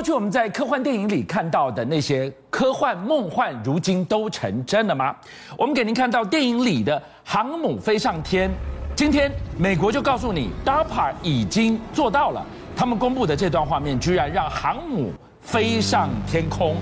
过去我们在科幻电影里看到的那些科幻梦幻，如今都成真了吗？我们给您看到电影里的航母飞上天，今天美国就告诉你，DARPA 已经做到了。他们公布的这段画面，居然让航母飞上天空。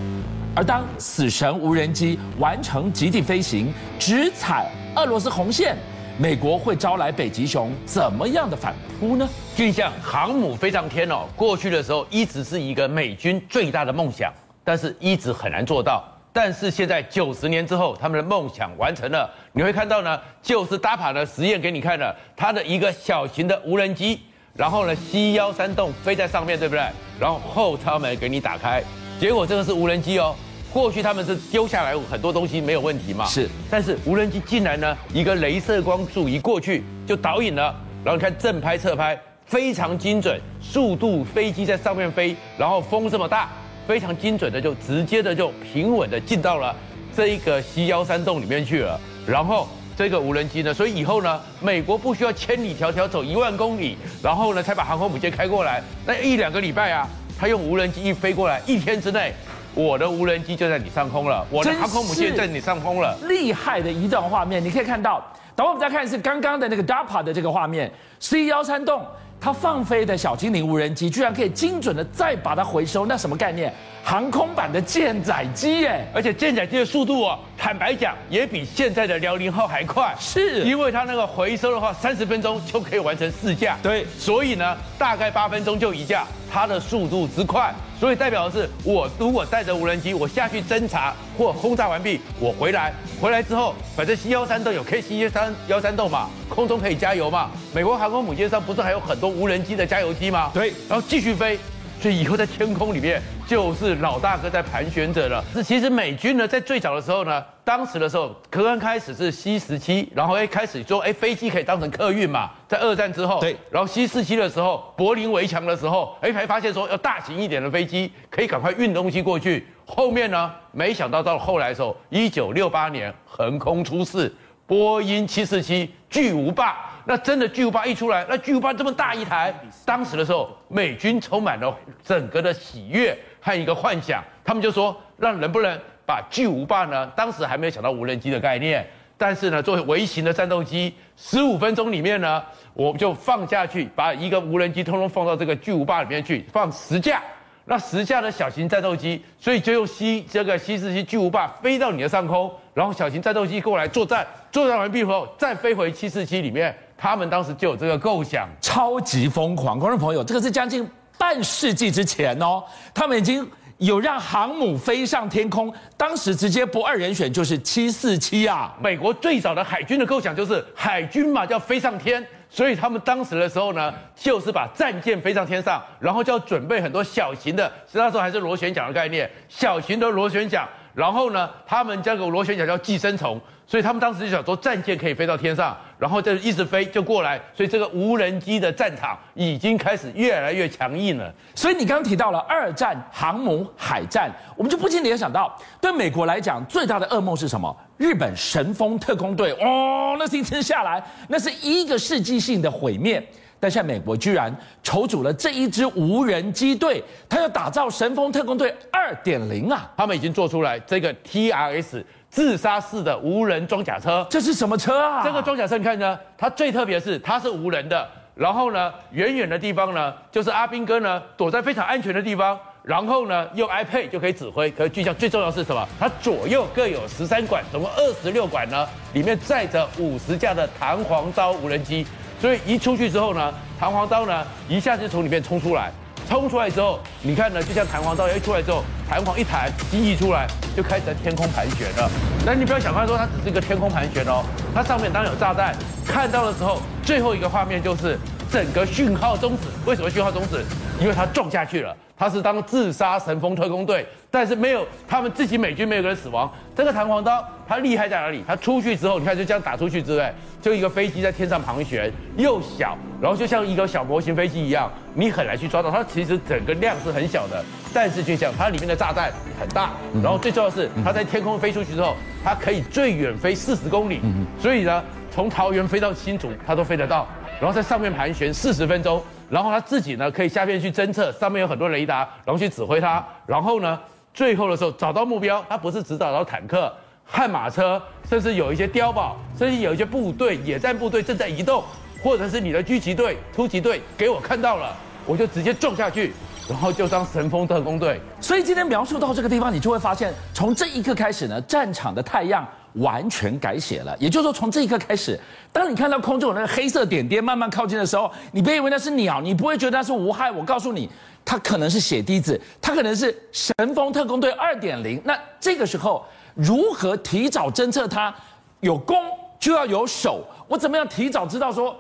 而当死神无人机完成极地飞行，直踩俄罗斯红线。美国会招来北极熊怎么样的反扑呢？就像航母飞上天哦，过去的时候一直是一个美军最大的梦想，但是一直很难做到。但是现在九十年之后，他们的梦想完成了。你会看到呢，就是搭 a 的实验给你看了，它的一个小型的无人机，然后呢，C 幺三洞飞在上面，对不对？然后后舱门给你打开，结果这个是无人机哦。过去他们是丢下来很多东西没有问题嘛？是，但是无人机竟然呢，一个镭射光束一过去就导引了，然后你看正拍侧拍非常精准，速度飞机在上面飞，然后风这么大，非常精准的就直接的就平稳的进到了这一个西幺山洞里面去了，然后这个无人机呢，所以以后呢，美国不需要千里迢迢走一万公里，然后呢才把航空母舰开过来，那一两个礼拜啊，他用无人机一飞过来，一天之内。我的无人机就在你上空了，我的航空母舰在你上空了，厉害的一段画面，你可以看到。等会我们再看是刚刚的那个 DARPA 的这个画面，C 幺三洞。它放飞的小精灵无人机居然可以精准的再把它回收，那什么概念？航空版的舰载机耶！而且舰载机的速度哦，坦白讲也比现在的辽宁号还快。是，因为它那个回收的话，三十分钟就可以完成四架。对，所以呢，大概八分钟就一架，它的速度之快，所以代表的是，我如果带着无人机，我下去侦查或轰炸完毕，我回来，回来之后，反正 C 幺三洞有 K C 三幺三洞嘛，空中可以加油嘛。美国航空母舰上不是还有很多。无人机的加油机吗？对，然后继续飞，所以以后在天空里面就是老大哥在盘旋着了。是其实美军呢，在最早的时候呢，当时的时候，刚刚开始是 C 十七，然后哎开始说哎飞机可以当成客运嘛，在二战之后，对，然后 C 四七的时候，柏林围墙的时候，哎还发现说要大型一点的飞机可以赶快运东西过去。后面呢，没想到到了后来的时候，一九六八年横空出世，波音七四七巨无霸。那真的巨无霸一出来，那巨无霸这么大一台，当时的时候，美军充满了整个的喜悦和一个幻想，他们就说，那能不能把巨无霸呢？当时还没有想到无人机的概念，但是呢，作为微型的战斗机，十五分钟里面呢，我们就放下去，把一个无人机通通放到这个巨无霸里面去，放十架。那十架的小型战斗机，所以就用 C 这个 C 四七巨无霸飞到你的上空，然后小型战斗机过来作战，作战完毕后再飞回七四七里面。他们当时就有这个构想，超级疯狂。观众朋友，这个是将近半世纪之前哦，他们已经有让航母飞上天空，当时直接不二人选就是七四七啊。美国最早的海军的构想就是海军嘛，叫飞上天。所以他们当时的时候呢，就是把战舰飞上天上，然后就要准备很多小型的，那时候还是螺旋桨的概念，小型的螺旋桨。然后呢，他们这个螺旋桨叫寄生虫，所以他们当时就想说战舰可以飞到天上，然后就一直飞就过来，所以这个无人机的战场已经开始越来越强硬了。所以你刚刚提到了二战航母海战，我们就不禁联想到，对美国来讲最大的噩梦是什么？日本神风特工队哦，那是一次下来，那是一个世纪性的毁灭。但现在美国居然筹组了这一支无人机队，他要打造神风特工队二点零啊！他们已经做出来这个 TRS 自杀式的无人装甲车，这是什么车啊？这个装甲车你看呢，它最特别的是它是无人的，然后呢，远远的地方呢，就是阿兵哥呢躲在非常安全的地方，然后呢用 iPad 就可以指挥。可是巨匠最重要的是什么？它左右各有十三管，总共二十六管呢，里面载着五十架的弹簧刀无人机。所以一出去之后呢，弹簧刀呢一下就从里面冲出来，冲出来之后，你看呢，就像弹簧刀一出来之后，弹簧一弹，机翼出来就开始在天空盘旋了。但你不要想看说它只是一个天空盘旋哦，它上面当然有炸弹。看到的时候，最后一个画面就是整个讯号终止。为什么讯号终止？因为它撞下去了。他是当自杀神风特工队，但是没有他们自己美军没有人死亡。这个弹簧刀它厉害在哪里？它出去之后，你看就这样打出去之外，就一个飞机在天上盘旋，又小，然后就像一个小模型飞机一样，你很难去抓到它。其实整个量是很小的，但是就像它里面的炸弹很大，然后最重要的是它在天空飞出去之后，它可以最远飞四十公里，所以呢，从桃园飞到新竹它都飞得到，然后在上面盘旋四十分钟。然后他自己呢可以下边去侦测，上面有很多雷达，然后去指挥他，然后呢最后的时候找到目标，他不是只找到坦克、悍马车，甚至有一些碉堡，甚至有一些部队、野战部队正在移动，或者是你的狙击队、突击队给我看到了，我就直接撞下去。然后就当神风特攻队，所以今天描述到这个地方，你就会发现，从这一刻开始呢，战场的太阳完全改写了。也就是说，从这一刻开始，当你看到空中有那个黑色点点慢慢靠近的时候，你别以为那是鸟，你不会觉得那是无害。我告诉你，它可能是血滴子，它可能是神风特工队二点零。那这个时候，如何提早侦测它？有攻就要有守，我怎么样提早知道说？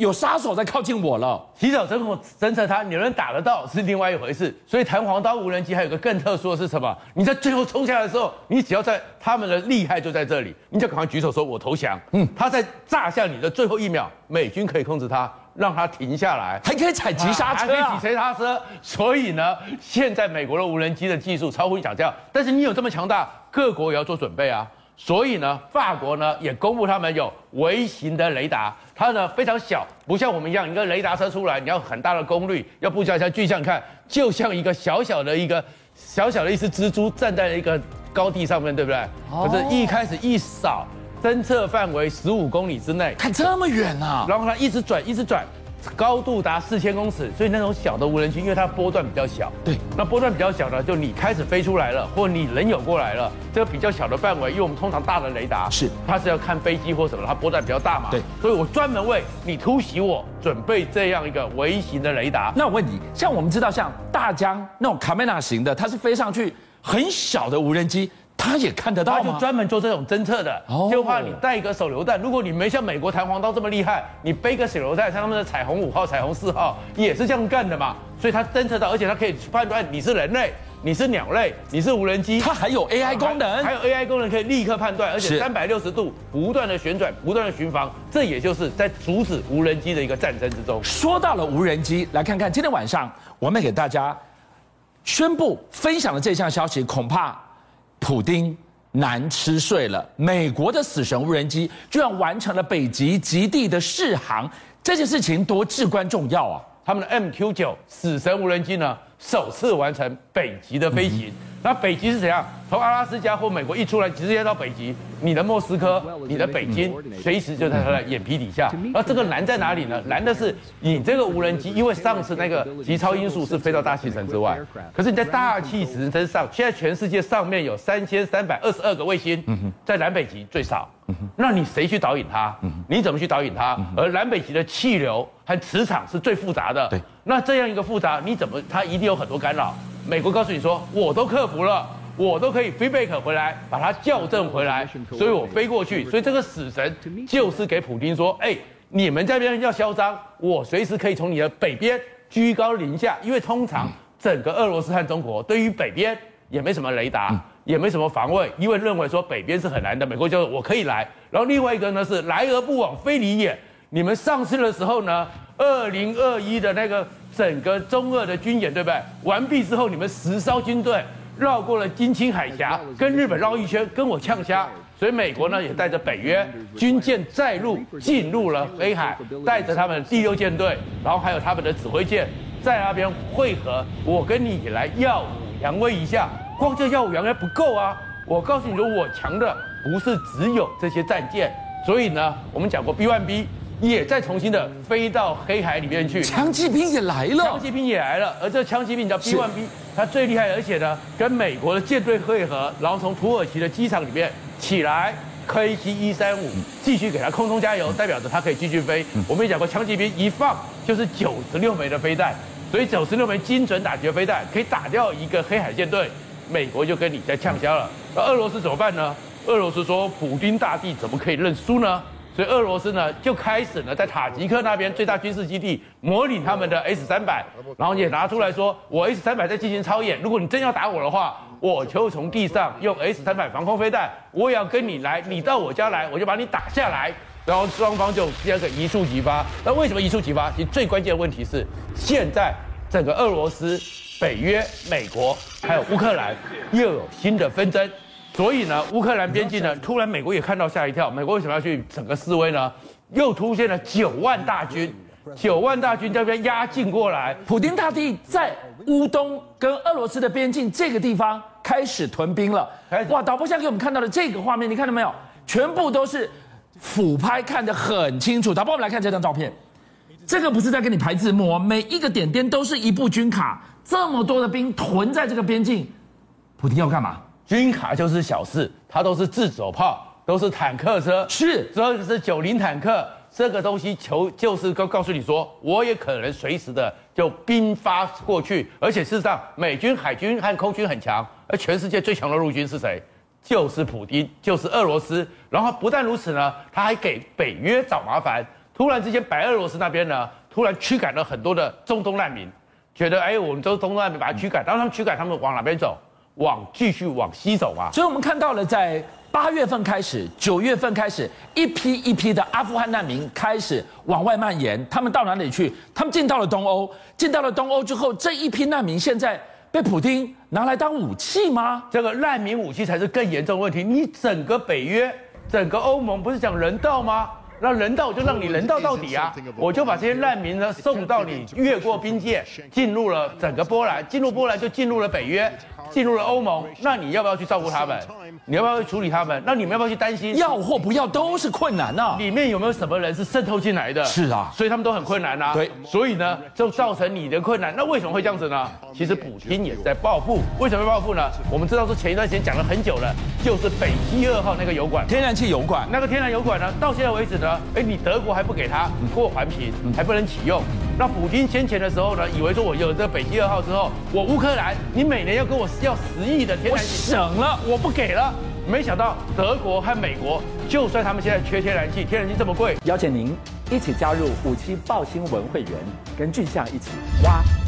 有杀手在靠近我了，提早侦测侦测它，你能打得到是另外一回事。所以弹簧刀无人机还有个更特殊的是什么？你在最后冲下来的时候，你只要在他们的厉害就在这里，你就赶快举手说“我投降”。嗯，他在炸向你的最后一秒，美军可以控制它，让它停下来，还可以踩急刹车，还可以踩刹车。所以呢，现在美国的无人机的技术超乎你想象，但是你有这么强大，各国也要做准备啊。所以呢，法国呢也公布他们有微型的雷达，它呢非常小，不像我们一样，一个雷达车出来你要很大的功率，要布下像巨像看，就像一个小小的一个小小的一只蜘蛛站在一个高地上面，对不对？可是一开始一扫，侦测范围十五公里之内，看这么远啊，然后它一直转，一直转。高度达四千公尺，所以那种小的无人机，因为它波段比较小，对，那波段比较小呢，就你开始飞出来了，或你人有过来了，这个比较小的范围，因为我们通常大的雷达是，它是要看飞机或什么，它波段比较大嘛，对，所以我专门为你突袭我准备这样一个微型的雷达。那我问你，像我们知道像大疆那种卡梅纳型的，它是飞上去很小的无人机。他也看得到吗？他就专门做这种侦测的，就怕你带一个手榴弹。如果你没像美国弹簧刀这么厉害，你背个手榴弹，像他们的彩虹五号、彩虹四号也是这样干的嘛。所以他侦测到，而且他可以判断你是人类，你是鸟类，你是无人机。它还有 AI 功能，还有 AI 功能可以立刻判断，而且三百六十度不断的旋转，不断的巡防。这也就是在阻止无人机的一个战争之中。说到了无人机，来看看今天晚上我们给大家宣布分享的这项消息，恐怕。普丁难吃睡了，美国的死神无人机居然完成了北极极地的试航，这件事情多至关重要啊！他们的 MQ 九死神无人机呢，首次完成北极的飞行。嗯那北极是怎样？从阿拉斯加或美国一出来，直接到北极，你的莫斯科、你的北京，随时就在他的眼皮底下。而这个难在哪里呢？难的是你这个无人机，因为上次那个极超音速是飞到大气层之外，可是你在大气层之上，现在全世界上面有三千三百二十二个卫星，在南北极最少。那你谁去导引它？你怎么去导引它？而南北极的气流和磁场是最复杂的。对，那这样一个复杂，你怎么它一定有很多干扰？美国告诉你说，我都克服了，我都可以 feedback 回来，把它校正回来，所以我飞过去。所以这个死神就是给普京说，哎，你们这边要嚣张，我随时可以从你的北边居高临下，因为通常整个俄罗斯和中国对于北边也没什么雷达，也没什么防卫，因为认为说北边是很难的，美国就我可以来。然后另外一个呢是来而不往非礼也，你们上次的时候呢，二零二一的那个。整个中俄的军演，对不对？完毕之后，你们十艘军队绕过了金青海峡，跟日本绕一圈，跟我呛虾。所以美国呢，也带着北约军舰再入，进入了黑海，带着他们第六舰队，然后还有他们的指挥舰，在那边汇合。我跟你来耀武扬威一下，光这耀武扬威不够啊！我告诉你说，我强的不是只有这些战舰。所以呢，我们讲过 B1B。也再重新的飞到黑海里面去，枪击兵也来了，枪击兵也来了，而这枪击兵叫 B1B，它最厉害，而且呢，跟美国的舰队汇合，然后从土耳其的机场里面起来，KC-135 继续给它空中加油，代表着它可以继续飞。我们也讲过，枪击兵一放就是九十六枚的飞弹，所以九十六枚精准打击的飞弹可以打掉一个黑海舰队，美国就跟你在呛虾了。那俄罗斯怎么办呢？俄罗斯说，普丁大帝怎么可以认输呢？所以俄罗斯呢就开始呢在塔吉克那边最大军事基地模拟他们的 S 三百，然后也拿出来说，我 S 三百在进行操演，如果你真要打我的话，我就从地上用 S 三百防空飞弹，我也要跟你来，你到我家来，我就把你打下来，然后双方就第二个一触即发。那为什么一触即发？其实最关键的问题是，现在整个俄罗斯、北约、美国还有乌克兰又有新的纷争。所以呢，乌克兰边境呢，突然美国也看到吓一跳。美国为什么要去整个示威呢？又出现了九万大军，九万大军这边压境过来，普京大帝在乌东跟俄罗斯的边境这个地方开始屯兵了。哇，导播现在给我们看到的这个画面，你看到没有？全部都是俯拍，看得很清楚。导播，我们来看这张照片，这个不是在给你排字幕，每一个点点都是一部军卡，这么多的兵屯在这个边境，普京要干嘛？军卡就是小事，它都是自走炮，都是坦克车，是，这是九零坦克，这个东西求就是告告诉你说，我也可能随时的就兵发过去，而且事实上，美军海军和空军很强，而全世界最强的陆军是谁？就是普京，就是俄罗斯。然后不但如此呢，他还给北约找麻烦。突然之间，白俄罗斯那边呢，突然驱赶了很多的中东难民，觉得哎，我们都中东难民把他驱赶，当他们驱赶，他们往哪边走？往继续往西走嘛，所以我们看到了，在八月份开始，九月份开始，一批一批的阿富汗难民开始往外蔓延。他们到哪里去？他们进到了东欧，进到了东欧之后，这一批难民现在被普丁拿来当武器吗？这个难民武器才是更严重的问题。你整个北约、整个欧盟不是讲人道吗？那人道就让你人道到底啊！我就把这些难民呢送到你越过边界，进入了整个波兰，进入波兰就进入了北约。进入了欧盟，那你要不要去照顾他们？你要不要去处理他们？那你们要不要去担心？要或不要都是困难呐、啊。里面有没有什么人是渗透进来的？是啊，所以他们都很困难呐、啊。对，所以呢，就造成你的困难。那为什么会这样子呢？其实普丁也是在报复。为什么会报复呢？我们知道说前一段时间讲了很久了，就是北溪二号那个油管，天然气油管。那个天然油管呢，到现在为止呢，哎，你德国还不给他过环评，还不能启用。那普京先前的时候呢，以为说我有了这个北溪二号之后，我乌克兰你每年要跟我要十亿的天然气，我省了，我不给了。没想到德国和美国，就算他们现在缺天然气，天然气这么贵，邀请您一起加入五七报新闻会员，跟俊相一起挖真。